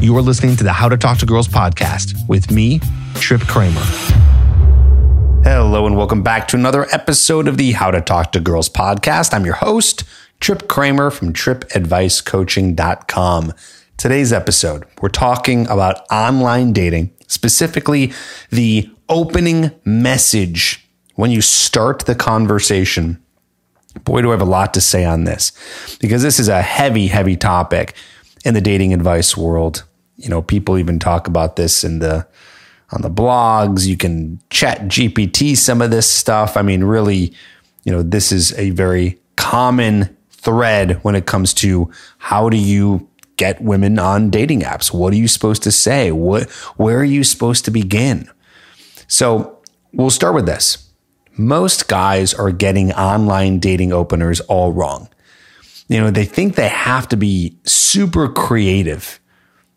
You are listening to the How to Talk to Girls podcast with me, Tripp Kramer. Hello, and welcome back to another episode of the How to Talk to Girls podcast. I'm your host, Tripp Kramer from trippadvicecoaching.com. Today's episode, we're talking about online dating, specifically the opening message when you start the conversation. Boy, do I have a lot to say on this because this is a heavy, heavy topic in the dating advice world. You know, people even talk about this in the on the blogs. You can ChatGPT some of this stuff. I mean, really, you know, this is a very common thread when it comes to how do you get women on dating apps? What are you supposed to say? What where are you supposed to begin? So, we'll start with this. Most guys are getting online dating openers all wrong. You know, they think they have to be super creative.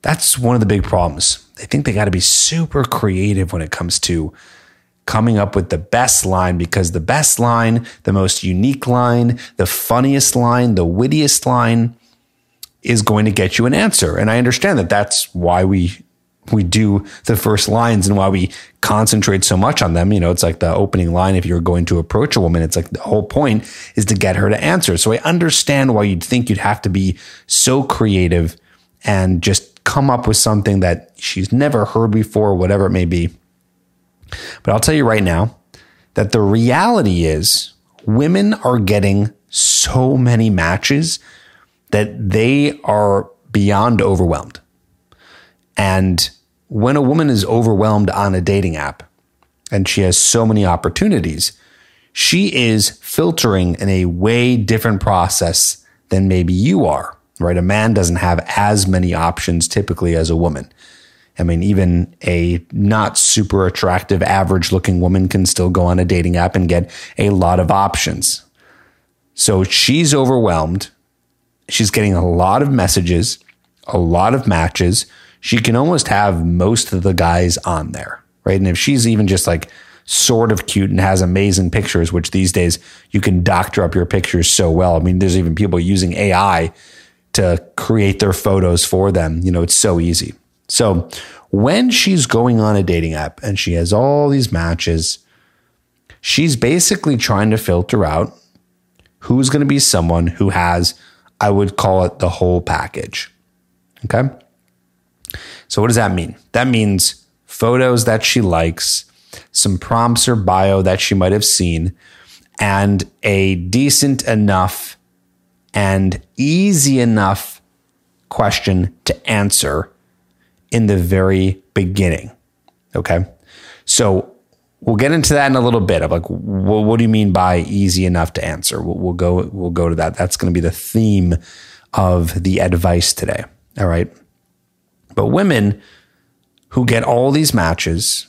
That's one of the big problems. They think they got to be super creative when it comes to coming up with the best line because the best line, the most unique line, the funniest line, the wittiest line is going to get you an answer. And I understand that that's why we we do the first lines and why we concentrate so much on them. You know, it's like the opening line if you're going to approach a woman, it's like the whole point is to get her to answer. So I understand why you'd think you'd have to be so creative and just come up with something that she's never heard before, whatever it may be. But I'll tell you right now that the reality is women are getting so many matches that they are beyond overwhelmed. And when a woman is overwhelmed on a dating app and she has so many opportunities, she is filtering in a way different process than maybe you are, right? A man doesn't have as many options typically as a woman. I mean, even a not super attractive, average looking woman can still go on a dating app and get a lot of options. So she's overwhelmed. She's getting a lot of messages, a lot of matches she can almost have most of the guys on there, right? And if she's even just like sort of cute and has amazing pictures, which these days you can doctor up your pictures so well. I mean, there's even people using AI to create their photos for them. You know, it's so easy. So when she's going on a dating app and she has all these matches, she's basically trying to filter out who's going to be someone who has, I would call it the whole package. Okay. So, what does that mean? That means photos that she likes, some prompts or bio that she might have seen, and a decent enough and easy enough question to answer in the very beginning. Okay. So, we'll get into that in a little bit of like, what do you mean by easy enough to answer? We'll, we'll go, we'll go to that. That's going to be the theme of the advice today. All right. But women who get all these matches,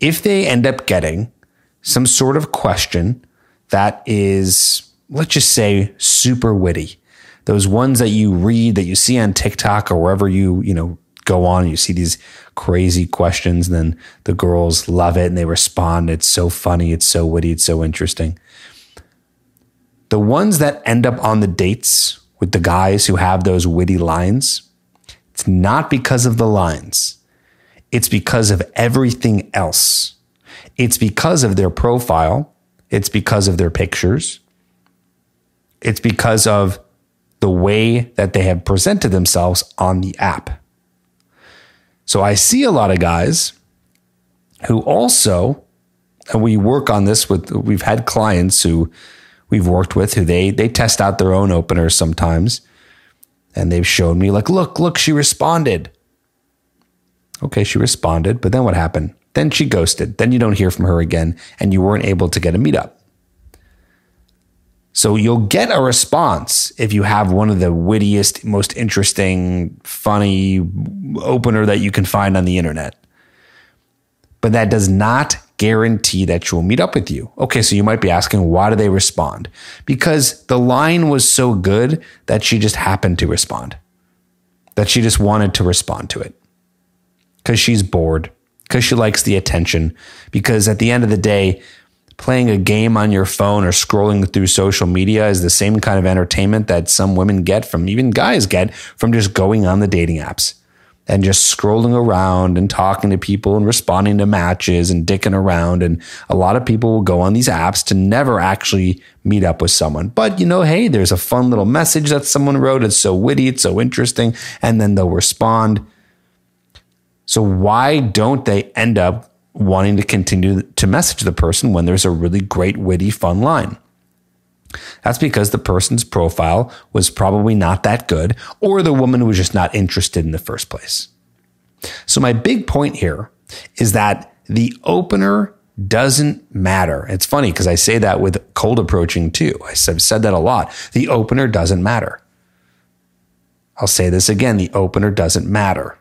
if they end up getting some sort of question that is, let's just say, super witty, those ones that you read, that you see on TikTok or wherever you, you know, go on, you see these crazy questions, and then the girls love it and they respond. It's so funny, it's so witty, it's so interesting. The ones that end up on the dates with the guys who have those witty lines, it's not because of the lines. It's because of everything else. It's because of their profile. It's because of their pictures. It's because of the way that they have presented themselves on the app. So I see a lot of guys who also, and we work on this with, we've had clients who we've worked with who they, they test out their own openers sometimes. And they've shown me like look look she responded. Okay she responded but then what happened? Then she ghosted. Then you don't hear from her again and you weren't able to get a meetup so you'll get a response if you have one of the wittiest most interesting funny opener that you can find on the internet but that does not guarantee that she will meet up with you. Okay, so you might be asking, why do they respond? Because the line was so good that she just happened to respond, that she just wanted to respond to it because she's bored, because she likes the attention, because at the end of the day, playing a game on your phone or scrolling through social media is the same kind of entertainment that some women get from even guys get from just going on the dating apps. and just scrolling around and talking to people and responding to matches and dicking around. And a lot of people will go on these apps to never actually meet up with someone. But you know, hey, there's a fun little message that someone wrote. It's so witty, it's so interesting. And then they'll respond. So why don't they end up wanting to continue to message the person when there's a really great, witty, fun line? That's because the person's profile was probably not that good, or the woman was just not interested in the first place. So, my big point here is that the opener doesn't matter. It's funny because I say that with cold approaching too. I've said that a lot. The opener doesn't matter. I'll say this again the opener doesn't matter.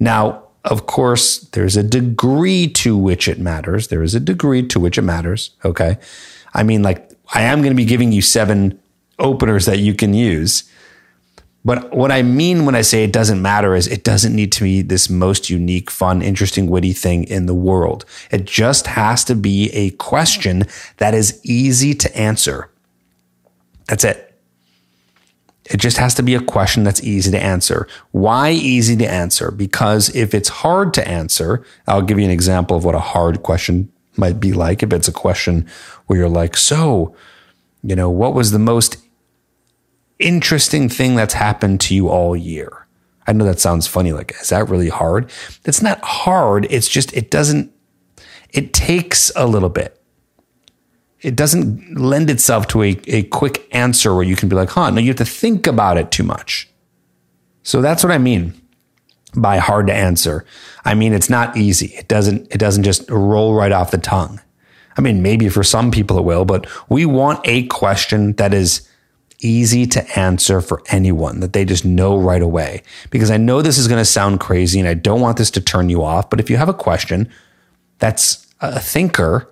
Now, of course, there's a degree to which it matters. There is a degree to which it matters. Okay. I mean, like I am going to be giving you seven openers that you can use. But what I mean when I say it doesn't matter is it doesn't need to be this most unique, fun, interesting, witty thing in the world. It just has to be a question that is easy to answer. That's it. It just has to be a question that's easy to answer. Why easy to answer? Because if it's hard to answer, I'll give you an example of what a hard question might be like if it's a question where you're like, so, you know, what was the most interesting thing that's happened to you all year? I know that sounds funny. Like, is that really hard? It's not hard. It's just, it doesn't, it takes a little bit. It doesn't lend itself to a, a quick answer where you can be like, huh, no, you have to think about it too much. So that's what I mean by hard to answer. I mean, it's not easy. It doesn't, it doesn't just roll right off the tongue. I mean, maybe for some people it will, but we want a question that is easy to answer for anyone that they just know right away. Because I know this is going to sound crazy and I don't want this to turn you off, but if you have a question that's a thinker,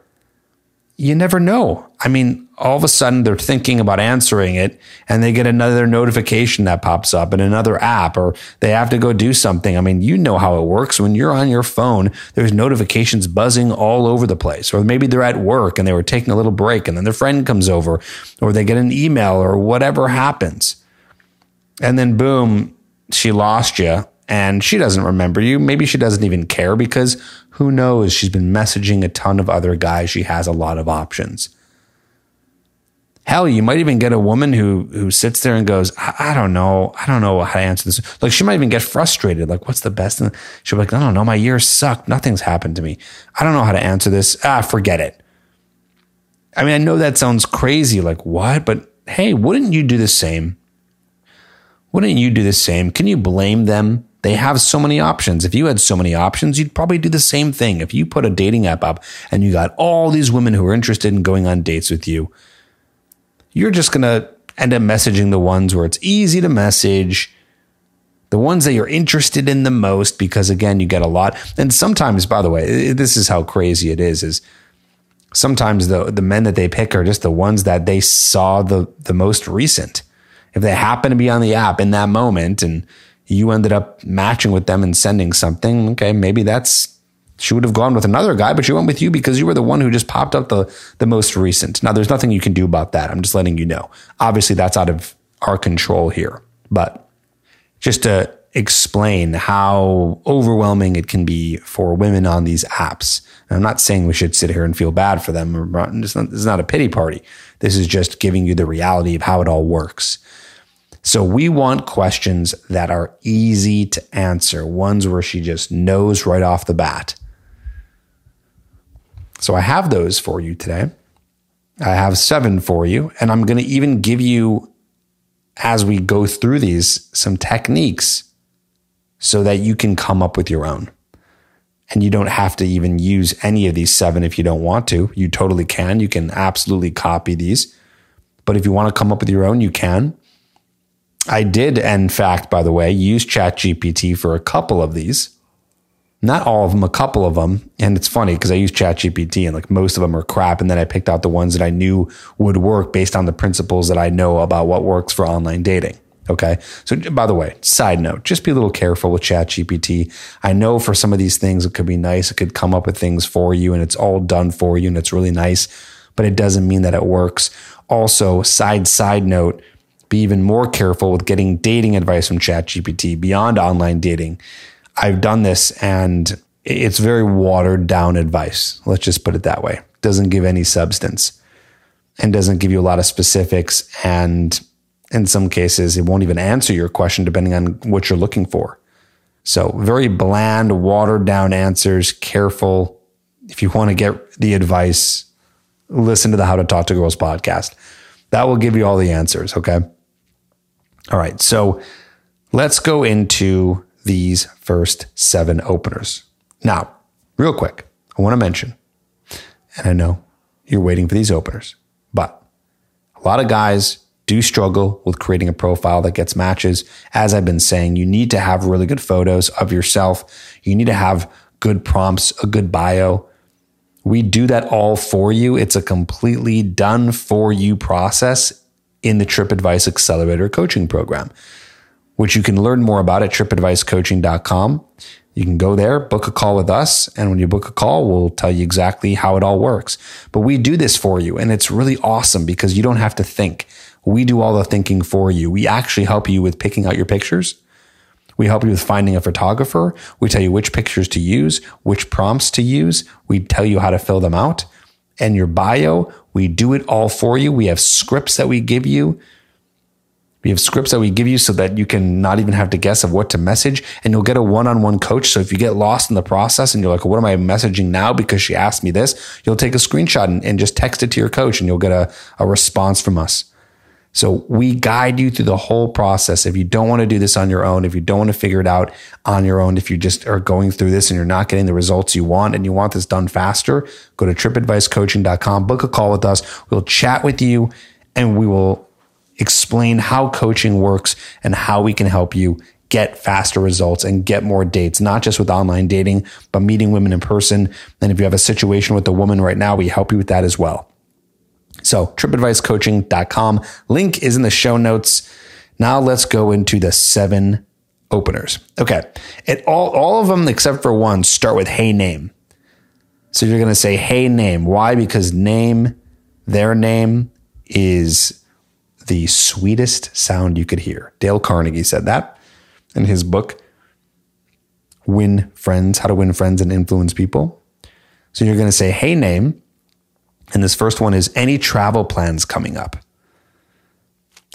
you never know. I mean, all of a sudden they're thinking about answering it and they get another notification that pops up in another app or they have to go do something. I mean, you know how it works when you're on your phone, there's notifications buzzing all over the place. Or maybe they're at work and they were taking a little break and then their friend comes over or they get an email or whatever happens. And then boom, she lost you and she doesn't remember you. Maybe she doesn't even care because who knows? She's been messaging a ton of other guys. She has a lot of options. Hell, you might even get a woman who who sits there and goes, I, I, don't know, I don't know how to answer this. Like she might even get frustrated. Like, what's the best? She'll be like, I don't know, my year sucked. Nothing's happened to me. I don't know how to answer this. Ah, forget it. I mean, I know that sounds crazy. Like what? But hey, wouldn't you do the same? Wouldn't you do the same? Can you blame them? They have so many options. If you had so many options, you'd probably do the same thing. If you put a dating app up and you got all these women who are interested in going on dates with you, you're just going to end up messaging the ones where it's easy to message, the ones that you're interested in the most, because again, you get a lot. And sometimes, by the way, this is how crazy it is, is sometimes the, the men that they pick are just the ones that they saw the, the most recent. If they happen to be on the app in that moment and you ended up matching with them and sending something, okay, maybe that's she would have gone with another guy, but she went with you because you were the one who just popped up the, the most recent. Now, there's nothing you can do about that. I'm just letting you know. Obviously, that's out of our control here. But just to explain how overwhelming it can be for women on these apps. And I'm not saying we should sit here and feel bad for them. This is not a pity party. This is just giving you the reality of how it all works. So we want questions that are easy to answer, ones where she just knows right off the bat. So I have those for you today. I have seven for you, and I'm going to even give you, as we go through these, some techniques so that you can come up with your own. And you don't have to even use any of these seven if you don't want to. You totally can. You can absolutely copy these. But if you want to come up with your own, you can. I did, in fact, by the way, use ChatGPT for a couple of these not all of them, a couple of them. And it's funny because I use ChatGPT and like most of them are crap. And then I picked out the ones that I knew would work based on the principles that I know about what works for online dating. Okay. So by the way, side note, just be a little careful with ChatGPT. I know for some of these things, it could be nice. It could come up with things for you and it's all done for you and it's really nice, but it doesn't mean that it works. Also, side, side note, be even more careful with getting dating advice from ChatGPT beyond online dating I've done this and it's very watered down advice. Let's just put it that way. Doesn't give any substance and doesn't give you a lot of specifics. And in some cases, it won't even answer your question depending on what you're looking for. So, very bland, watered down answers, careful. If you want to get the advice, listen to the How to Talk to Girls podcast. That will give you all the answers. Okay. All right. So, let's go into these first seven openers. Now, real quick, I want to mention, and I know you're waiting for these openers, but a lot of guys do struggle with creating a profile that gets matches. As I've been saying, you need to have really good photos of yourself. You need to have good prompts, a good bio. We do that all for you. It's a completely done for you process in the TrippAdvice Accelerator coaching program, which you can learn more about at trippadvicecoaching.com. You can go there, book a call with us. And when you book a call, we'll tell you exactly how it all works. But we do this for you. And it's really awesome because you don't have to think. We do all the thinking for you. We actually help you with picking out your pictures. We help you with finding a photographer. We tell you which pictures to use, which prompts to use. We tell you how to fill them out. And your bio, we do it all for you. We have scripts that we give you we have scripts that we give you so that you can not even have to guess of what to message and you'll get a one-on-one coach. So if you get lost in the process and you're like, what am I messaging now? Because she asked me this, you'll take a screenshot and, and just text it to your coach and you'll get a, a response from us. So we guide you through the whole process. If you don't want to do this on your own, if you don't want to figure it out on your own, if you just are going through this and you're not getting the results you want and you want this done faster, go to trippadvicecoaching.com, book a call with us. We'll chat with you and we will explain how coaching works and how we can help you get faster results and get more dates, not just with online dating, but meeting women in person. And if you have a situation with a woman right now, we help you with that as well. So trippadvicecoaching.com. Link is in the show notes. Now let's go into the seven openers. Okay. It all, all of them except for one start with hey name. So you're going to say hey name. Why? Because name, their name is the sweetest sound you could hear. Dale Carnegie said that in his book, Win Friends How to Win Friends and Influence People. So you're going to say, Hey, name. And this first one is any travel plans coming up?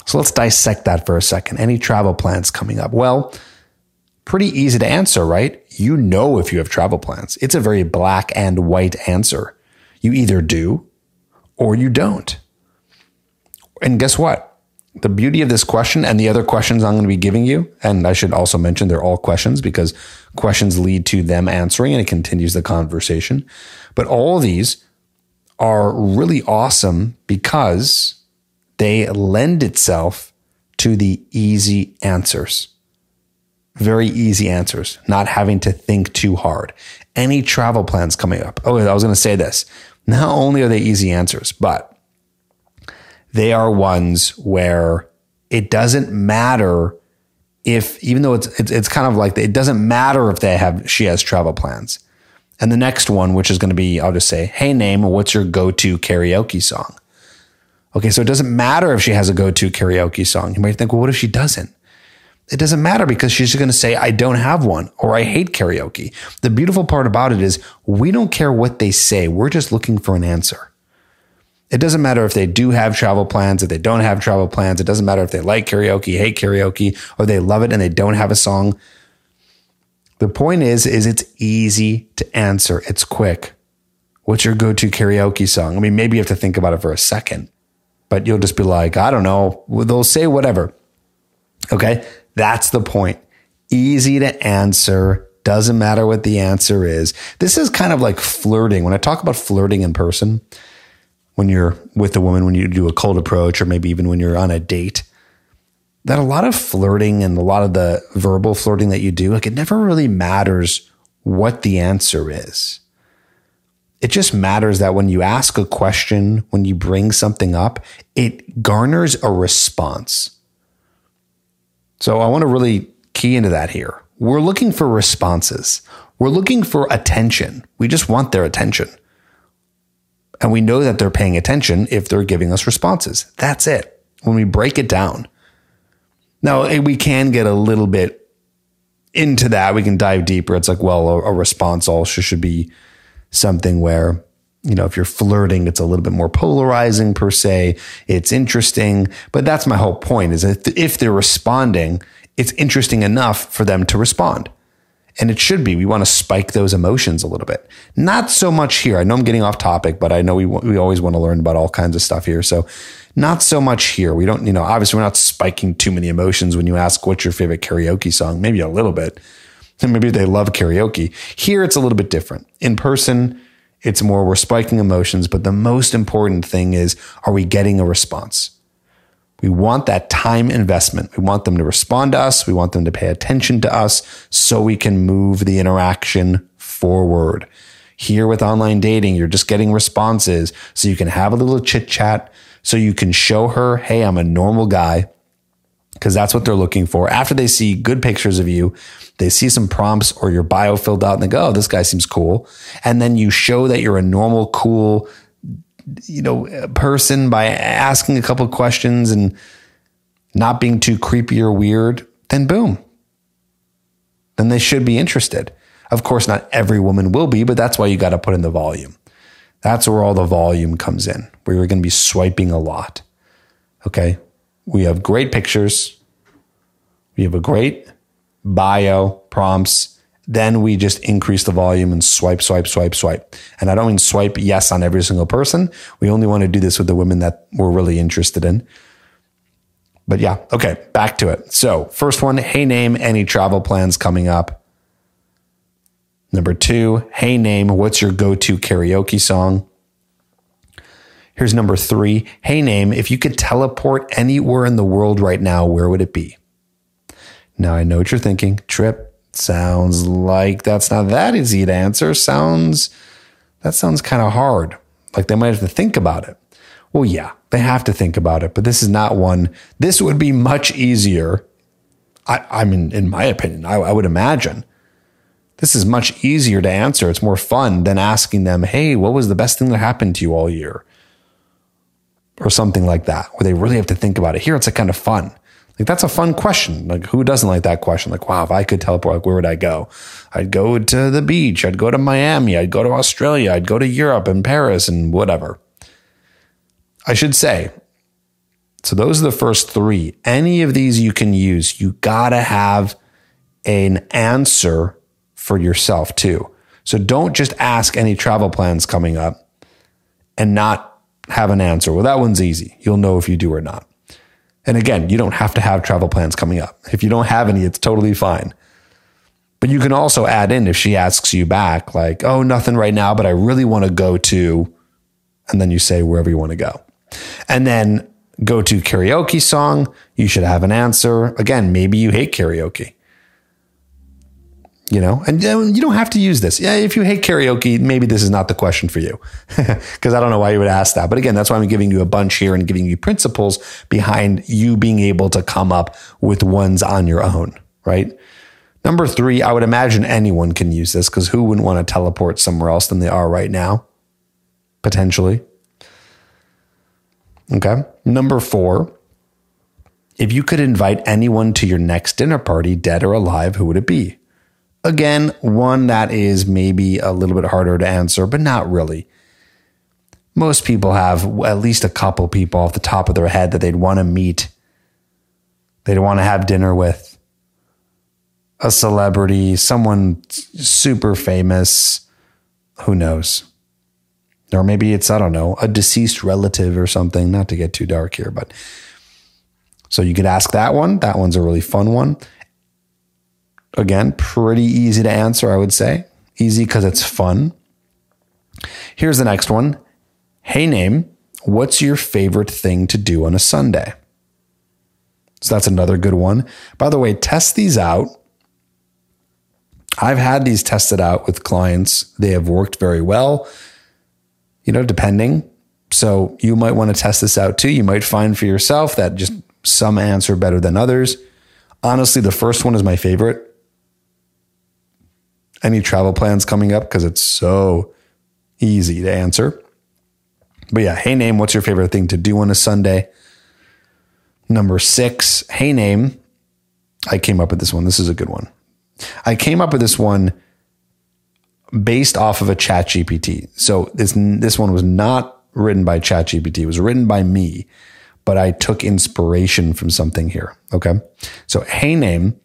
So let's dissect that for a second. Any travel plans coming up? Well, pretty easy to answer, right? You know if you have travel plans. It's a very black and white answer. You either do or you don't. And guess what? The beauty of this question and the other questions I'm going to be giving you, and I should also mention they're all questions because questions lead to them answering and it continues the conversation. But all these are really awesome because they lend itself to the easy answers. Very easy answers, not having to think too hard. Any travel plans coming up? Oh, I was going to say this. Not only are they easy answers, but they are ones where it doesn't matter if even though it's, it's it's, kind of like it doesn't matter if they have she has travel plans. And the next one, which is going to be, I'll just say, hey, name, what's your go-to karaoke song? Okay, so it doesn't matter if she has a go-to karaoke song. You might think, well, what if she doesn't? It doesn't matter because she's going to say, I don't have one or I hate karaoke. The beautiful part about it is we don't care what they say. We're just looking for an answer. It doesn't matter if they do have travel plans, if they don't have travel plans. It doesn't matter if they like karaoke, hate karaoke, or they love it and they don't have a song. The point is, is it's easy to answer. It's quick. What's your go-to karaoke song? I mean, maybe you have to think about it for a second, but you'll just be like, I don't know. They'll say whatever. Okay. That's the point. Easy to answer. Doesn't matter what the answer is. This is kind of like flirting. When I talk about flirting in person, when you're with a woman, when you do a cold approach, or maybe even when you're on a date, that a lot of flirting and a lot of the verbal flirting that you do, like it never really matters what the answer is. It just matters that when you ask a question, when you bring something up, it garners a response. So I want to really key into that here. We're looking for responses. We're looking for attention. We just want their attention. And we know that they're paying attention if they're giving us responses. That's it. When we break it down. Now, eh, we can get a little bit into that, we can dive deeper. It's like, well, a, a response also should be something where, you know, if you're flirting, it's a little bit more polarizing per se. It's interesting, but that's my whole point is that if they're responding, it's interesting enough for them to respond. And it should be. We want to spike those emotions a little bit. Not so much here. I know I'm getting off topic, but I know we, we always want to learn about all kinds of stuff here. So not so much here. We don't, you know, obviously we're not spiking too many emotions when you ask what's your favorite karaoke song. Maybe a little bit. And maybe they love karaoke. Here it's a little bit different. In person, it's more we're spiking emotions, but the most important thing is are we getting a response? We want that time investment. We want them to respond to us. We want them to pay attention to us so we can move the interaction forward. Here with online dating, you're just getting responses so you can have a little chit chat, so you can show her, hey, I'm a normal guy, because that's what they're looking for. After they see good pictures of you, they see some prompts or your bio filled out and they go, oh, this guy seems cool. And then you show that you're a normal, cool, you know, a person by asking a couple of questions and not being too creepy or weird, then boom. Then they should be interested. Of course, not every woman will be, but that's why you got to put in the volume. That's where all the volume comes in, where you're going to be swiping a lot. Okay. We have great pictures. We have a great bio, prompts. Then we just increase the volume and swipe, swipe, swipe, swipe. And I don't mean swipe yes on every single person. We only want to do this with the women that we're really interested in. But yeah, okay, back to it. So, first one, hey, name any travel plans coming up. Number two, hey, name what's your go to karaoke song? Here's number three, hey, name if you could teleport anywhere in the world right now, where would it be? Now, I know what you're thinking. Tripp sounds like that's not that easy to answer. Sounds, that sounds kind of hard. Like they might have to think about it. Well, yeah, they have to think about it, but this is not one. This would be much easier. I, I mean, in my opinion, I, I would imagine this is much easier to answer. It's more fun than asking them, Hey, what was the best thing that happened to you all year? Or something like that, where they really have to think about it. Here, it's a kind of fun. Like that's a fun question. Like who doesn't like that question? Like, wow, if I could teleport, like where would I go? I'd go to the beach. I'd go to Miami. I'd go to Australia. I'd go to Europe and Paris and whatever. I should say. So those are the first three. Any of these you can use. You gotta have an answer for yourself too. So don't just ask any travel plans coming up and not have an answer. Well, that one's easy. You'll know if you do or not. And again, you don't have to have travel plans coming up. If you don't have any, it's totally fine. But you can also add in if she asks you back, like, oh, nothing right now, but I really want to go to, and then you say wherever you want to go. And then go to karaoke song. You should have an answer. Again, maybe you hate karaoke you know, and you don't have to use this. Yeah, if you hate karaoke, maybe this is not the question for you, because I don't know why you would ask that. But again, that's why I'm giving you a bunch here and giving you principles behind you being able to come up with ones on your own, right? Number three, I would imagine anyone can use this because who wouldn't want to teleport somewhere else than they are right now? Potentially. Okay. Number four, if you could invite anyone to your next dinner party, dead or alive, who would it be? Again, one that is maybe a little bit harder to answer, but not really. Most people have at least a couple people off the top of their head that they'd want to meet, they'd want to have dinner with. A celebrity, someone super famous, who knows? Or maybe it's, I don't know, a deceased relative or something, not to get too dark here, but so you could ask that one. That one's a really fun one. Again, pretty easy to answer, I would say. Easy because it's fun. Here's the next one. Hey, name, what's your favorite thing to do on a Sunday? So that's another good one. By the way, test these out. I've had these tested out with clients. They have worked very well, you know, depending. So you might want to test this out too. You might find for yourself that just some answer better than others. Honestly, the first one is my favorite any travel plans coming up because it's so easy to answer. But yeah, hey name, what's your favorite thing to do on a Sunday? Number six, hey name. I came up with this one. This is a good one. I came up with this one based off of a ChatGPT. So this this one was not written by ChatGPT. It was written by me, but I took inspiration from something here. Okay. So hey name,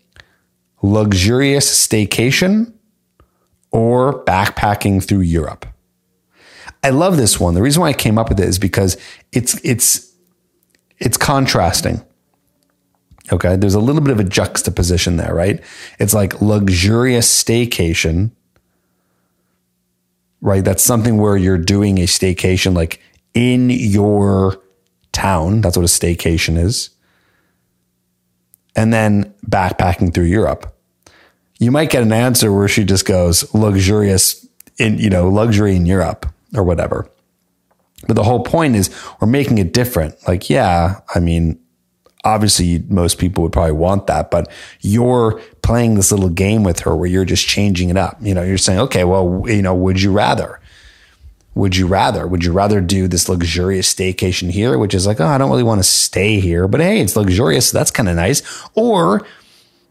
luxurious staycation or backpacking through Europe. I love this one. The reason why I came up with it is because it's it's it's contrasting. Okay, there's a little bit of a juxtaposition there, right? It's like luxurious staycation, right? That's something where you're doing a staycation like in your town. That's what a staycation is. And then backpacking through Europe. You might get an answer where she just goes luxurious in, you know, luxury in Europe or whatever. But the whole point is we're making it different. Like, yeah, I mean, obviously most people would probably want that, but you're playing this little game with her where you're just changing it up. You know, you're saying, okay, well, you know, would you rather? Would you rather? Would you rather do this luxurious staycation here, which is like, oh, I don't really want to stay here, but hey, it's luxurious. So that's kind of nice. Or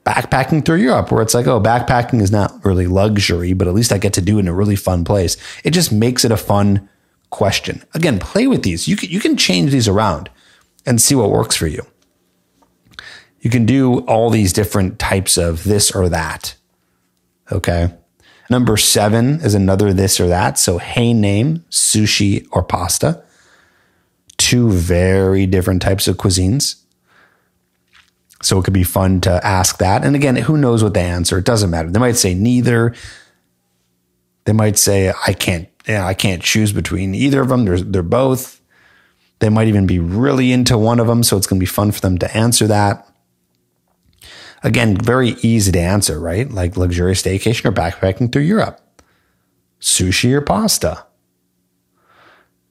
backpacking through Europe, where it's like, oh, backpacking is not really luxury, but at least I get to do it in a really fun place. It just makes it a fun question. Again, play with these. You can, you can change these around and see what works for you. You can do all these different types of this or that. Okay. Number seven is another this or that. So, hey name, sushi or pasta. Two very different types of cuisines. So it could be fun to ask that. And again, who knows what the answer? It doesn't matter. They might say neither. They might say, I can't, I can't choose between either of them. They're, they're both. They might even be really into one of them. So it's going to be fun for them to answer that. Again, very easy to answer, right? Like luxurious staycation or backpacking through Europe. Sushi or pasta.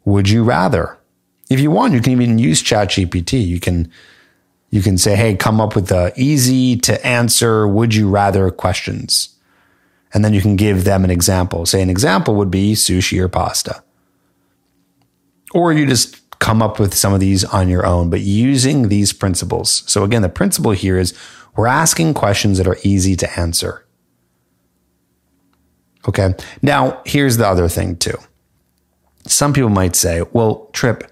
Would you rather? If you want, you can even use ChatGPT. You can you can say, "Hey, come up with the easy to answer would you rather questions." And then you can give them an example. Say an example would be sushi or pasta. Or you just come up with some of these on your own, but using these principles. So again, the principle here is we're asking questions that are easy to answer. Okay. Now, here's the other thing too. Some people might say, well, Tripp,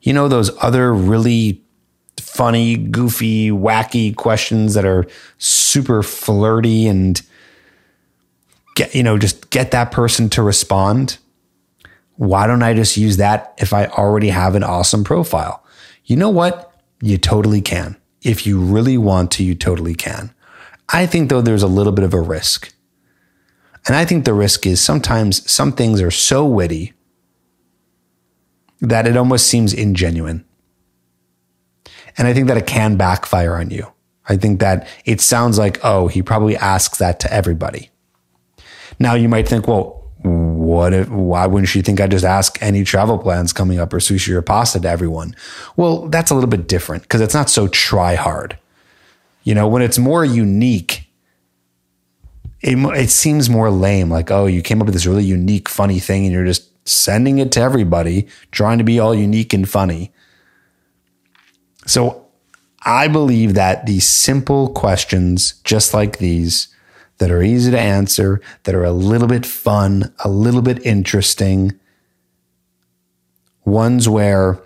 you know, those other really funny, goofy, wacky questions that are super flirty and get, you know, just get that person to respond. Why don't I just use that if I already have an awesome profile? You know what? You totally can. If you really want to, you totally can. I think, though, there's a little bit of a risk. And I think the risk is sometimes some things are so witty that it almost seems ingenuine. And I think that it can backfire on you. I think that it sounds like, oh, he probably asks that to everybody. Now you might think, well, what if, why wouldn't she think I just ask any travel plans coming up or sushi or pasta to everyone? Well, that's a little bit different because it's not so try hard. You know, when it's more unique, it, it seems more lame. Like, oh, you came up with this really unique, funny thing and you're just sending it to everybody, trying to be all unique and funny. So I believe that these simple questions, just like these, that are easy to answer, that are a little bit fun, a little bit interesting. Ones where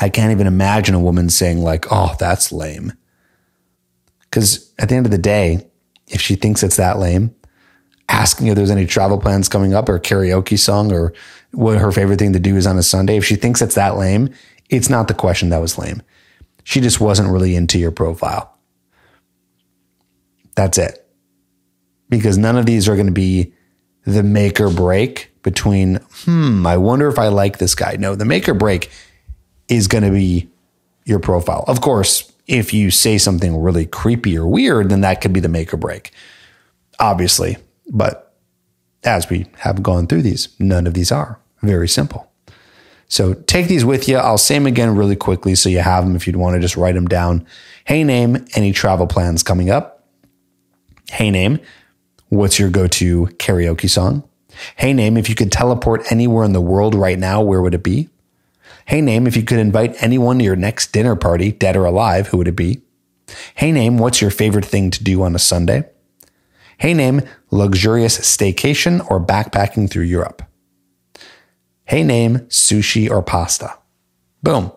I can't even imagine a woman saying, like, oh, that's lame. Because at the end of the day, if she thinks it's that lame, asking if there's any travel plans coming up or karaoke song or what her favorite thing to do is on a Sunday, if she thinks it's that lame, it's not the question that was lame. She just wasn't really into your profile. That's it because none of these are going to be the make or break between, hmm, I wonder if I like this guy. No, the make or break is going to be your profile. Of course, if you say something really creepy or weird, then that could be the make or break, obviously. But as we have gone through these, none of these are. Very simple. So take these with you. I'll say them again really quickly so you have them if you'd want to just write them down. Hey, name, any travel plans coming up? Hey, name, What's your go to karaoke song? Hey, name, if you could teleport anywhere in the world right now, where would it be? Hey, name, if you could invite anyone to your next dinner party, dead or alive, who would it be? Hey, name, what's your favorite thing to do on a Sunday? Hey name, luxurious staycation or backpacking through Europe. Hey name, sushi or pasta. Boom.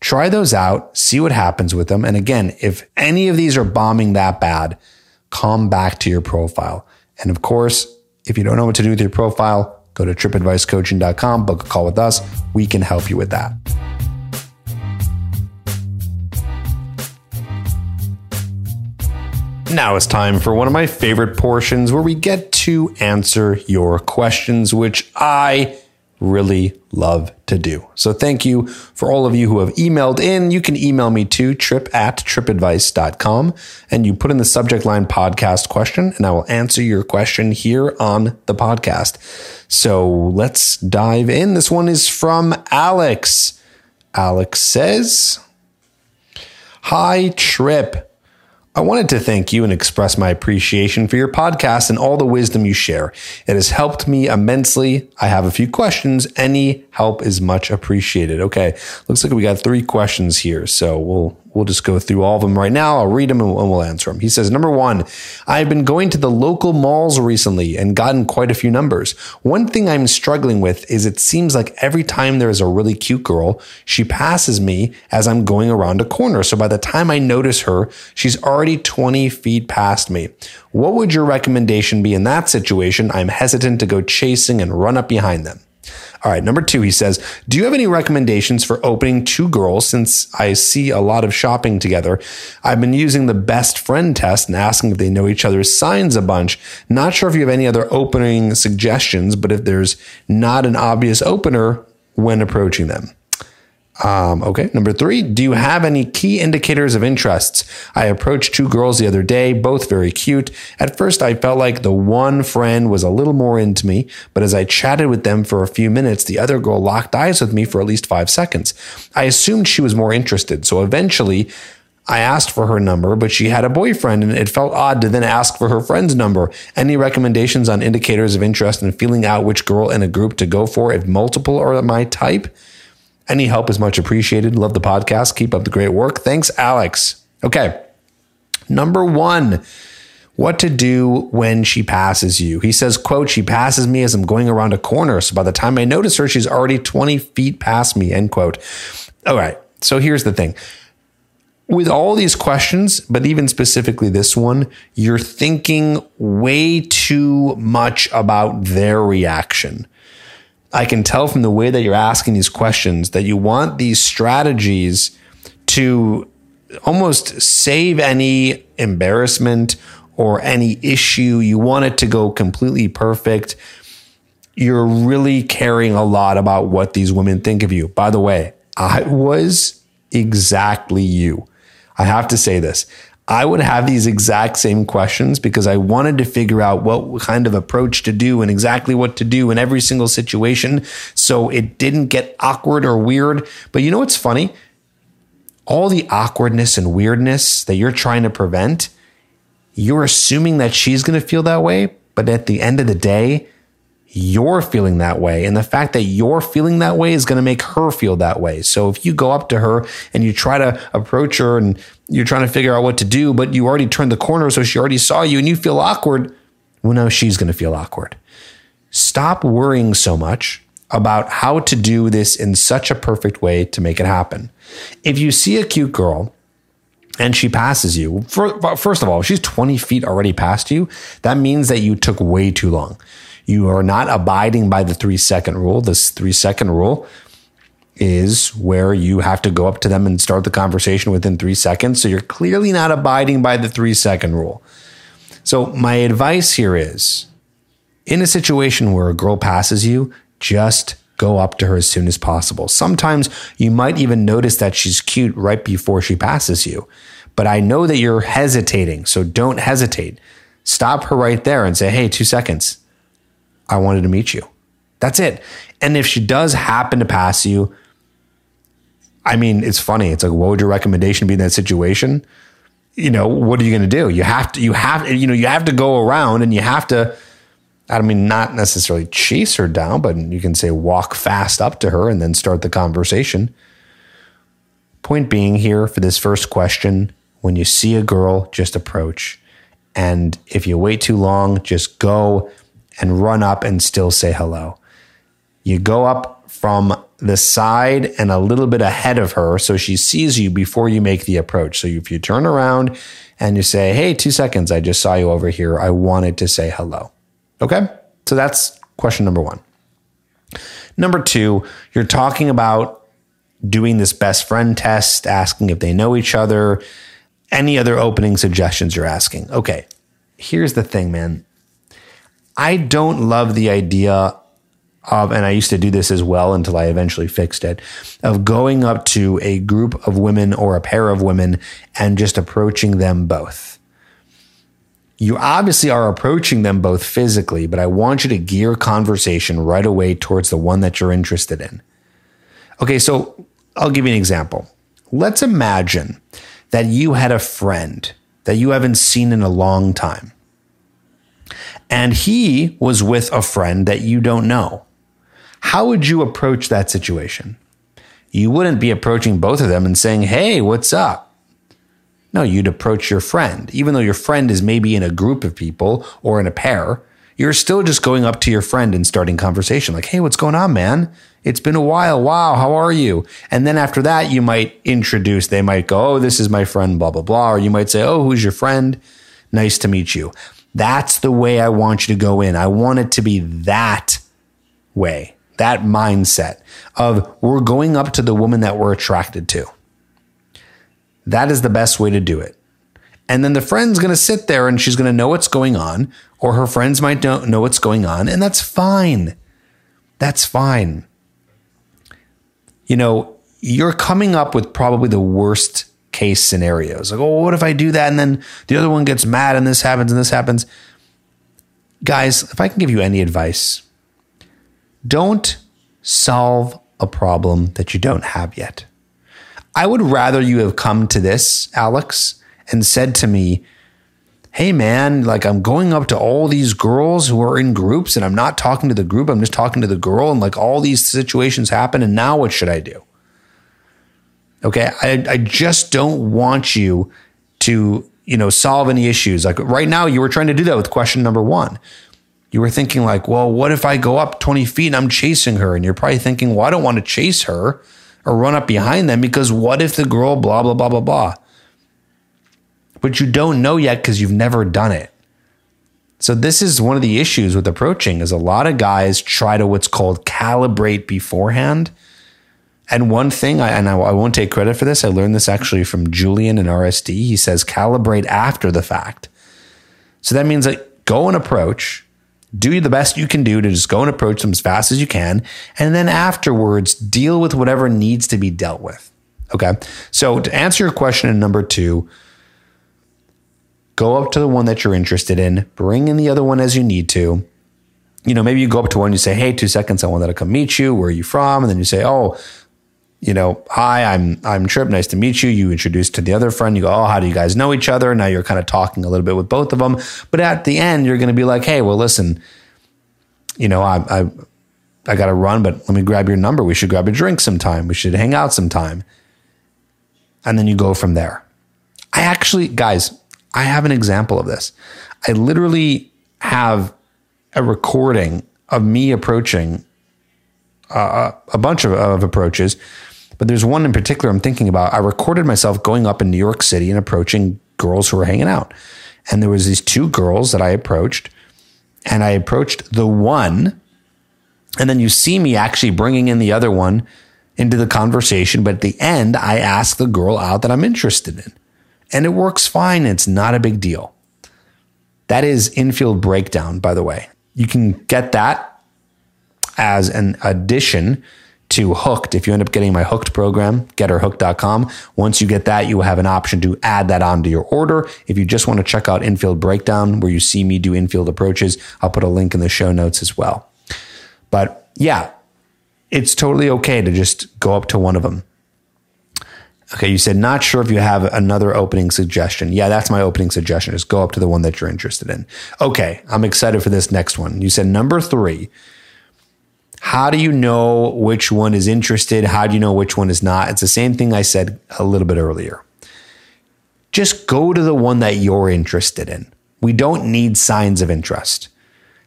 Try those out, see what happens with them. And again, if any of these are bombing that bad, come back to your profile. And of course, if you don't know what to do with your profile, go to trippadvicecoaching.com, book a call with us. We can help you with that. Now it's time for one of my favorite portions where we get to answer your questions, which I really love to do. So thank you for all of you who have emailed in. You can email me to tripp at trippadvice.com and you put in the subject line podcast question and I will answer your question here on the podcast. So let's dive in. This one is from Alex. Alex says, Hi, Tripp. I wanted to thank you and express my appreciation for your podcast and all the wisdom you share. It has helped me immensely. I have a few questions. Any help is much appreciated. Okay. Looks like we got three questions here. So we'll We'll just go through all of them right now. I'll read them and we'll answer them. He says, number one, I've been going to the local malls recently and gotten quite a few numbers. One thing I'm struggling with is it seems like every time there is a really cute girl, she passes me as I'm going around a corner. So by the time I notice her, she's already 20 feet past me. What would your recommendation be in that situation? I'm hesitant to go chasing and run up behind them. All right, number two, he says, Do you have any recommendations for opening two girls since I see a lot of shopping together? I've been using the best friend test and asking if they know each other's signs a bunch. Not sure if you have any other opening suggestions, but if there's not an obvious opener when approaching them. Um, okay. Number three, do you have any key indicators of interests? I approached two girls the other day, both very cute. At first, I felt like the one friend was a little more into me, but as I chatted with them for a few minutes, the other girl locked eyes with me for at least five seconds. I assumed she was more interested. So eventually, I asked for her number, but she had a boyfriend and it felt odd to then ask for her friend's number. Any recommendations on indicators of interest and feeling out which girl in a group to go for if multiple are my type? Any help is much appreciated. Love the podcast. Keep up the great work. Thanks, Alex. Okay. Number one, what to do when she passes you. He says, quote, she passes me as I'm going around a corner. So by the time I notice her, she's already 20 feet past me, end quote. All right. So here's the thing. With all these questions, but even specifically this one, you're thinking way too much about their reaction. I can tell from the way that you're asking these questions that you want these strategies to almost save any embarrassment or any issue. You want it to go completely perfect. You're really caring a lot about what these women think of you. By the way, I was exactly you. I have to say this. I would have these exact same questions because I wanted to figure out what kind of approach to do and exactly what to do in every single situation. So it didn't get awkward or weird. But you know what's funny? All the awkwardness and weirdness that you're trying to prevent, you're assuming that she's going to feel that way. But at the end of the day, you're feeling that way. And the fact that you're feeling that way is going to make her feel that way. So if you go up to her and you try to approach her and you're trying to figure out what to do, but you already turned the corner, so she already saw you and you feel awkward, well, now she's going to feel awkward. Stop worrying so much about how to do this in such a perfect way to make it happen. If you see a cute girl and she passes you, first of all, she's 20 feet already past you. That means that you took way too long. You are not abiding by the three second rule. This three second rule is where you have to go up to them and start the conversation within three seconds. So you're clearly not abiding by the three second rule. So my advice here is in a situation where a girl passes you, just go up to her as soon as possible. Sometimes you might even notice that she's cute right before she passes you. But I know that you're hesitating, so don't hesitate. Stop her right there and say, hey, two seconds. I wanted to meet you. That's it. And if she does happen to pass you, I mean, it's funny. It's like, what would your recommendation be in that situation? You know, what are you going to do? You have to, you have, you know, you have to go around and you have to, I mean, not necessarily chase her down, but you can say walk fast up to her and then start the conversation. Point being here for this first question, when you see a girl, just approach. And if you wait too long, just go and run up and still say hello. You go up from the side and a little bit ahead of her so she sees you before you make the approach. So if you turn around and you say, Hey, two seconds, I just saw you over here. I wanted to say hello. Okay. So that's question number one. Number two, you're talking about doing this best friend test, asking if they know each other, any other opening suggestions you're asking. Okay. Here's the thing, man. I don't love the idea of, and I used to do this as well until I eventually fixed it, of going up to a group of women or a pair of women and just approaching them both. You obviously are approaching them both physically, but I want you to gear conversation right away towards the one that you're interested in. Okay, so I'll give you an example. Let's imagine that you had a friend that you haven't seen in a long time. And he was with a friend that you don't know. How would you approach that situation? You wouldn't be approaching both of them and saying, Hey, what's up? No, you'd approach your friend. Even though your friend is maybe in a group of people or in a pair, you're still just going up to your friend and starting conversation like, Hey, what's going on, man? It's been a while. Wow. How are you? And then after that, you might introduce, they might go, Oh, this is my friend, blah, blah, blah. Or you might say, Oh, who's your friend? Nice to meet you. That's the way I want you to go in. I want it to be that way that mindset of we're going up to the woman that we're attracted to. That is the best way to do it. And then the friend's going to sit there and she's going to know what's going on, or her friends might don't know what's going on, and that's fine. That's fine. You know, you're coming up with probably the worst case scenarios. Like, oh, what if I do that and then the other one gets mad and this happens and this happens? Guys, if I can give you any advice, don't solve a problem that you don't have yet. I would rather you have come to this, Alex, and said to me, Hey man, like I'm going up to all these girls who are in groups and I'm not talking to the group, I'm just talking to the girl, and like all these situations happen. And now what should I do? Okay. I, I just don't want you to, you know, solve any issues. Like right now, you were trying to do that with question number one you were thinking like, well, what if I go up 20 feet and I'm chasing her? And you're probably thinking, well, I don't want to chase her or run up behind them because what if the girl blah, blah, blah, blah, blah. But you don't know yet because you've never done it. So this is one of the issues with approaching is a lot of guys try to what's called calibrate beforehand. And one thing, I, and I, I won't take credit for this, I learned this actually from Julien in RSD. He says calibrate after the fact. So that means like go and approach, do the best you can do to just go and approach them as fast as you can. And then afterwards, deal with whatever needs to be dealt with. Okay. So to answer your question in number two, go up to the one that you're interested in, bring in the other one as you need to. You know, maybe you go up to one, you say, Hey, two seconds, I want that to come meet you. Where are you from? And then you say, Oh, you know, hi, I'm I'm Tripp. Nice to meet you. You introduce to the other friend. You go, oh, how do you guys know each other? Now you're kind of talking a little bit with both of them. But at the end, you're going to be like, hey, well, listen, you know, I I, I got to run, but let me grab your number. We should grab a drink sometime. We should hang out sometime. And then you go from there. I actually, guys, I have an example of this. I literally have a recording of me approaching uh, a bunch of, of approaches but there's one in particular I'm thinking about. I recorded myself going up in New York City and approaching girls who were hanging out. And there was these two girls that I approached and I approached the one and then you see me actually bringing in the other one into the conversation. But at the end, I ask the girl out that I'm interested in. And it works fine. It's not a big deal. That is infield breakdown, by the way. You can get that as an addition to Hooked. If you end up getting my Hooked program, getherhooked.com. Once you get that, you will have an option to add that onto your order. If you just want to check out Infield Breakdown, where you see me do infield approaches, I'll put a link in the show notes as well. But yeah, it's totally okay to just go up to one of them. Okay, you said not sure if you have another opening suggestion. Yeah, that's my opening suggestion. Just go up to the one that you're interested in. Okay, I'm excited for this next one. You said number three how do you know which one is interested? How do you know which one is not? It's the same thing I said a little bit earlier. Just go to the one that you're interested in. We don't need signs of interest.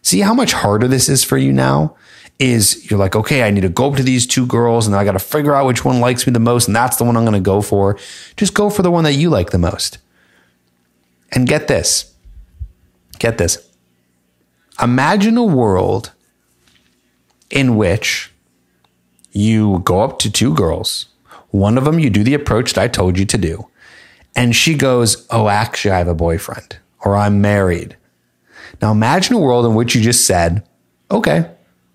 See how much harder this is for you now? Is you're like, okay, I need to go up to these two girls and I got to figure out which one likes me the most and that's the one I'm going to go for. Just go for the one that you like the most. And get this. Get this. Imagine a world in which you go up to two girls. One of them, you do the approach that I told you to do. And she goes, Oh, actually, I have a boyfriend or I'm married. Now imagine a world in which you just said, Okay,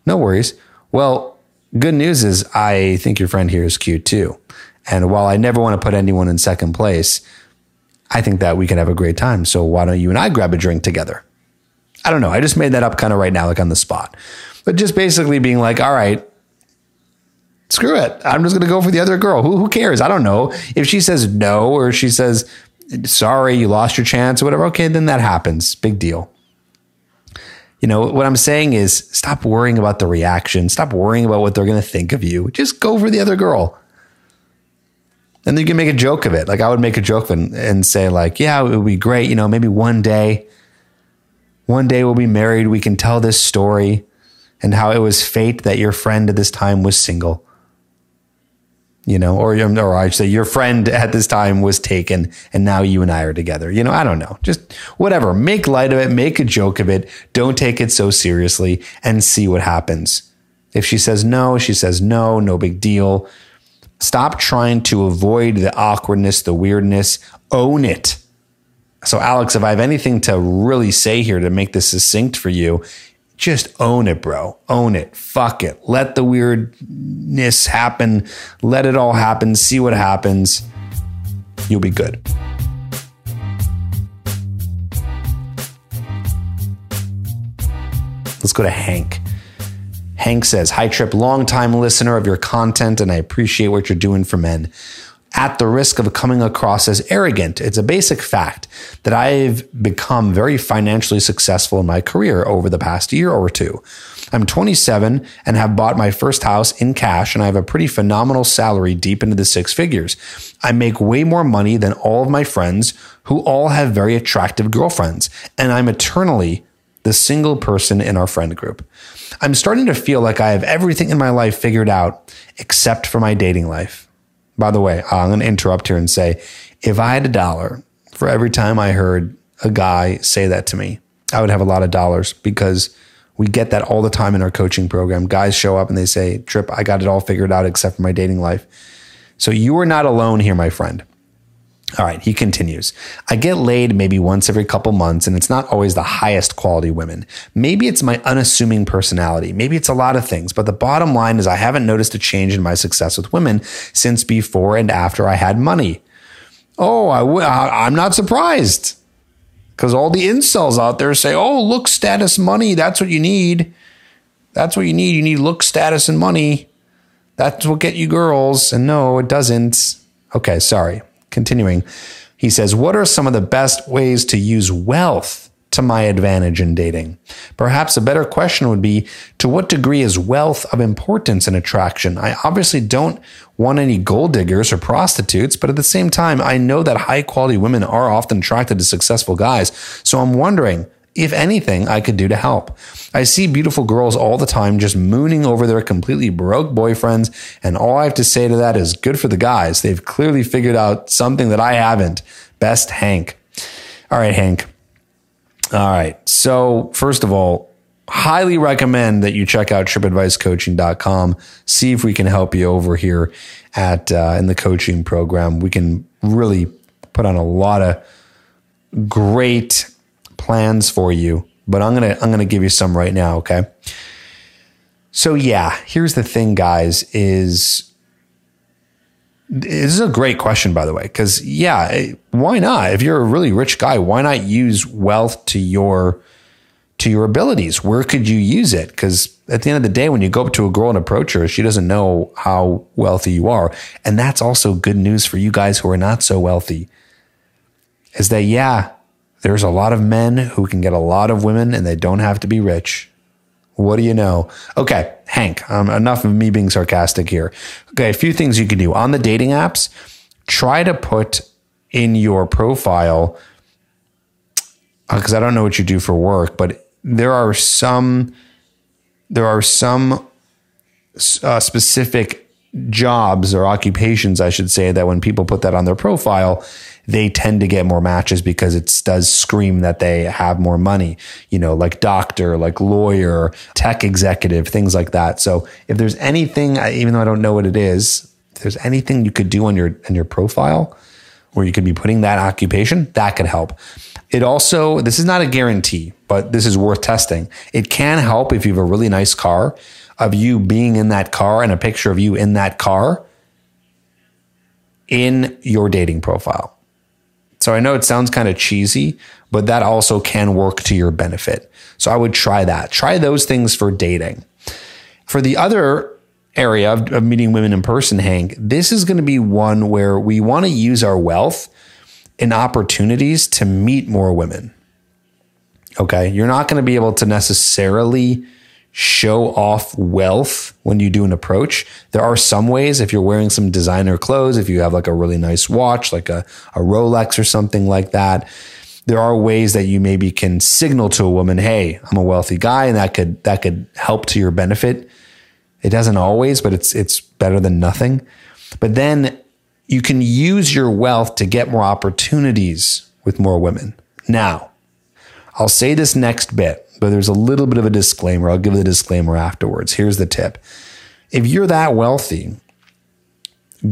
no worries. Well, good news is I think your friend here is cute too. And while I never want to put anyone in second place, I think that we can have a great time. So why don't you and I grab a drink together? I don't know. I just made that up kind of right now, like on the spot. But just basically being like, all right, screw it. I'm just going to go for the other girl. Who, who cares? I don't know. If she says no or she says, sorry, you lost your chance or whatever, okay, then that happens. Big deal. You know, what I'm saying is stop worrying about the reaction. Stop worrying about what they're going to think of you. Just go for the other girl. And then you can make a joke of it. Like I would make a joke and, and say like, yeah, it would be great. You know, maybe one day, one day we'll be married. We can tell this story and how it was fate that your friend at this time was single you know, or, um, or I say your friend at this time was taken and now you and I are together. You know, I don't know. Just whatever. Make light of it, make a joke of it. Don't take it so seriously and see what happens. If she says no, she says no, no big deal. Stop trying to avoid the awkwardness, the weirdness. Own it. So, Alex, if I have anything to really say here to make this succinct for you, just own it, bro. Own it. Fuck it. Let the weirdness happen. Let it all happen. See what happens. You'll be good. Let's go to Hank. Hank says, Hi, Tripp, longtime listener of your content, and I appreciate what you're doing for men at the risk of coming across as arrogant. It's a basic fact that I've become very financially successful in my career over the past year or two. I'm 27 and have bought my first house in cash, and I have a pretty phenomenal salary deep into the six figures. I make way more money than all of my friends who all have very attractive girlfriends, and I'm eternally the single person in our friend group. I'm starting to feel like I have everything in my life figured out except for my dating life. By the way, I'm going to interrupt here and say if I had a dollar for every time I heard a guy say that to me, I would have a lot of dollars because we get that all the time in our coaching program. Guys show up and they say, Tripp, I got it all figured out except for my dating life. So you are not alone here, my friend. All right, he continues. I get laid maybe once every couple months, and it's not always the highest quality women. Maybe it's my unassuming personality. Maybe it's a lot of things, but the bottom line is I haven't noticed a change in my success with women since before and after I had money. Oh, I w- I'm not surprised because all the incels out there say, oh, look, status, money, that's what you need. That's what you need. You need look, status, and money. That's what get you girls. And no, it doesn't. Okay, sorry. Continuing, he says, What are some of the best ways to use wealth to my advantage in dating? Perhaps a better question would be To what degree is wealth of importance in attraction? I obviously don't want any gold diggers or prostitutes, but at the same time, I know that high quality women are often attracted to successful guys. So I'm wondering, if anything, I could do to help. I see beautiful girls all the time just mooning over their completely broke boyfriends, and all I have to say to that is good for the guys. They've clearly figured out something that I haven't. Best Hank. All right, Hank. All right. So, first of all, highly recommend that you check out trippadvicecoaching.com. See if we can help you over here at uh, in the coaching program. We can really put on a lot of great plans for you, but I'm going to I'm going to give you some right now, okay? So yeah, here's the thing guys is this is a great question by the way cuz yeah, eh, why not? If you're a really rich guy, why not use wealth to your to your abilities? Where could you use it? Cuz at the end of the day when you go up to a girl and approach her, she doesn't know how wealthy you are. And that's also good news for you guys who are not so wealthy. Is that yeah, there's a lot of men who can get a lot of women and they don't have to be rich. What do you know? Okay, Hank, um, enough of me being sarcastic here. Okay, a few things you can do on the dating apps. Try to put in your profile because I don't know what you do for work, but there are some there are some uh, specific jobs or occupations, I should say, that when people put that on their profile, they tend to get more matches because it does scream that they have more money, you know, like doctor, like lawyer, tech executive, things like that. So if there's anything, even though I don't know what it is, if there's anything you could do on your, on your profile where you could be putting that occupation, that could help. It also, this is not a guarantee, but this is worth testing. It can help if you have a really nice car of you being in that car and a picture of you in that car in your dating profile. So I know it sounds kind of cheesy, but that also can work to your benefit. So I would try that. Try those things for dating. For the other area of, of meeting women in person, Hank, this is going to be one where we want to use our wealth and opportunities to meet more women. Okay. You're not going to be able to necessarily show off wealth when you do an approach. There are some ways if you're wearing some designer clothes, if you have like a really nice watch, like a, a Rolex or something like that, there are ways that you maybe can signal to a woman, Hey, I'm a wealthy guy. And that could, that could help to your benefit. It doesn't always, but it's, it's better than nothing. But then you can use your wealth to get more opportunities with more women. Now, I'll say this next bit but there's a little bit of a disclaimer. I'll give the disclaimer afterwards. Here's the tip. If you're that wealthy,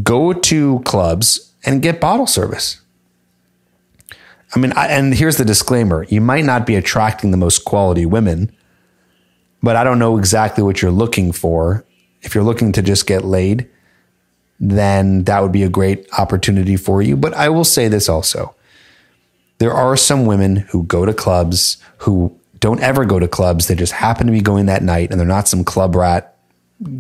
go to clubs and get bottle service. I mean, I, and here's the disclaimer you might not be attracting the most quality women, but I don't know exactly what you're looking for. If you're looking to just get laid, then that would be a great opportunity for you. But I will say this also there are some women who go to clubs who don't ever go to clubs. They just happen to be going that night and they're not some club rat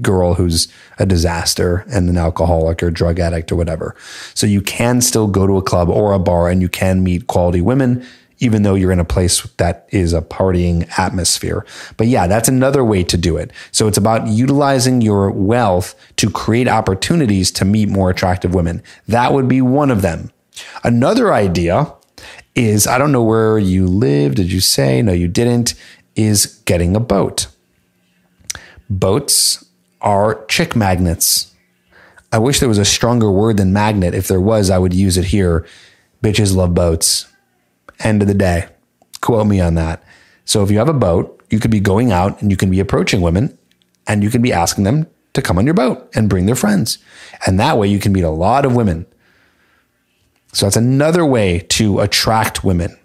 girl who's a disaster and an alcoholic or drug addict or whatever. So you can still go to a club or a bar and you can meet quality women, even though you're in a place that is a partying atmosphere. But yeah, that's another way to do it. So it's about utilizing your wealth to create opportunities to meet more attractive women. That would be one of them. Another idea is I don't know where you live. Did you say? No, you didn't. Is getting a boat. Boats are chick magnets. I wish there was a stronger word than magnet. If there was, I would use it here. Bitches love boats. End of the day. Quote me on that. So if you have a boat, you could be going out and you can be approaching women and you can be asking them to come on your boat and bring their friends. And that way you can meet a lot of women so that's another way to attract women.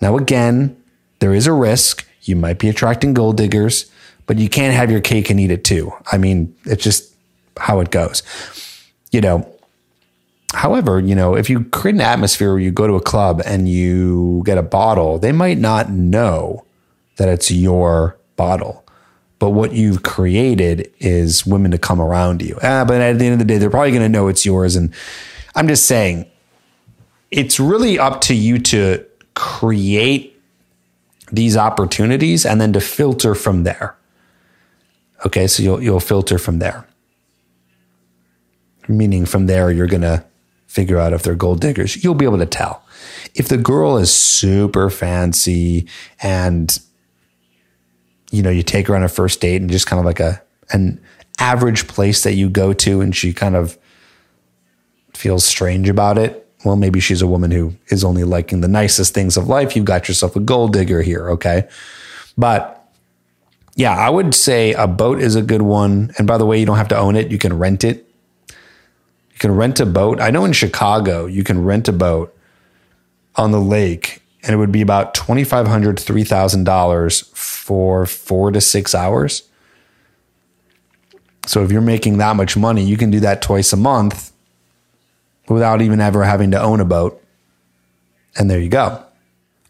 Now, again, there is a risk. You might be attracting gold diggers, but you can't have your cake and eat it too. I mean, it's just how it goes. You know, however, you know, if you create an atmosphere where you go to a club and you get a bottle, they might not know that it's your bottle. But what you've created is women to come around you. Ah, but at the end of the day, they're probably going to know it's yours. And I'm just saying, it's really up to you to create these opportunities and then to filter from there. Okay, so you'll you'll filter from there. Meaning from there you're going to figure out if they're gold diggers. You'll be able to tell. If the girl is super fancy and you know, you take her on a first date and just kind of like a an average place that you go to and she kind of feels strange about it, well, maybe she's a woman who is only liking the nicest things of life. You've got yourself a gold digger here. Okay. But yeah, I would say a boat is a good one. And by the way, you don't have to own it. You can rent it. You can rent a boat. I know in Chicago, you can rent a boat on the lake and it would be about $2,500, $3,000 for four to six hours. So if you're making that much money, you can do that twice a month without even ever having to own a boat. And there you go.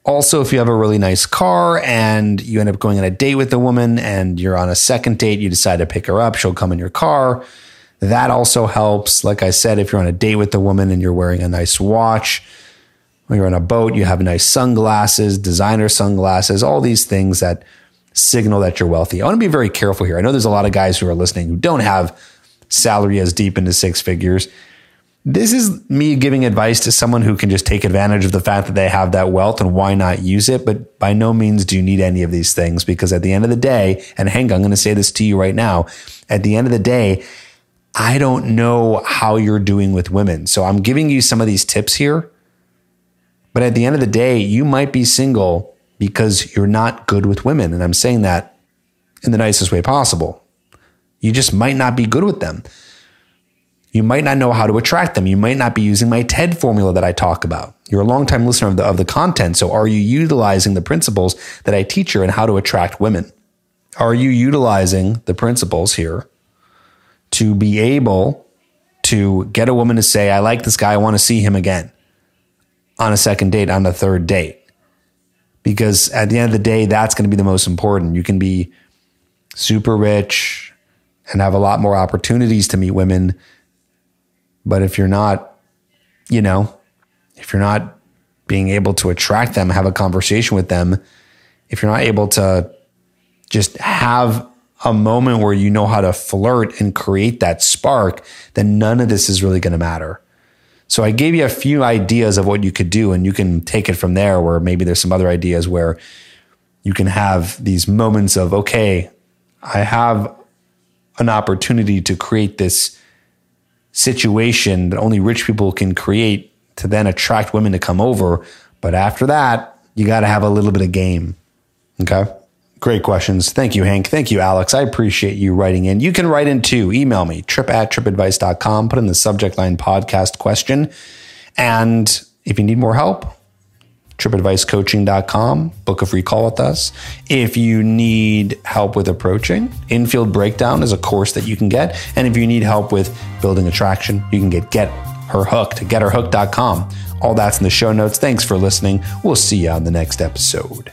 Also, if you have a really nice car and you end up going on a date with a woman and you're on a second date, you decide to pick her up, she'll come in your car. That also helps. Like I said, if you're on a date with a woman and you're wearing a nice watch, when you're on a boat, you have nice sunglasses, designer sunglasses, all these things that signal that you're wealthy. I want to be very careful here. I know there's a lot of guys who are listening who don't have salary as deep into six figures this is me giving advice to someone who can just take advantage of the fact that they have that wealth and why not use it. But by no means do you need any of these things because at the end of the day, and Hank, I'm going to say this to you right now. At the end of the day, I don't know how you're doing with women. So I'm giving you some of these tips here. But at the end of the day, you might be single because you're not good with women. And I'm saying that in the nicest way possible. You just might not be good with them. You might not know how to attract them. You might not be using my TED formula that I talk about. You're a longtime listener of the, of the content. So are you utilizing the principles that I teach you in how to attract women? Are you utilizing the principles here to be able to get a woman to say, I like this guy. I want to see him again on a second date, on the third date? Because at the end of the day, that's going to be the most important. You can be super rich and have a lot more opportunities to meet women but if you're not, you know, if you're not being able to attract them, have a conversation with them, if you're not able to just have a moment where you know how to flirt and create that spark, then none of this is really going to matter. So I gave you a few ideas of what you could do, and you can take it from there, where maybe there's some other ideas where you can have these moments of, okay, I have an opportunity to create this situation that only rich people can create to then attract women to come over. But after that, you got to have a little bit of game. Okay. Great questions. Thank you, Hank. Thank you, Alex. I appreciate you writing in. You can write in too. Email me, tripp at trippadvice.com. Put in the subject line podcast question. And if you need more help, trippadvicecoaching.com. Book a free call with us. If you need help with approaching, Infield Breakdown is a course that you can get. And if you need help with building attraction, you can get Get Her Hooked, getherhooked.com. All that's in the show notes. Thanks for listening. We'll see you on the next episode.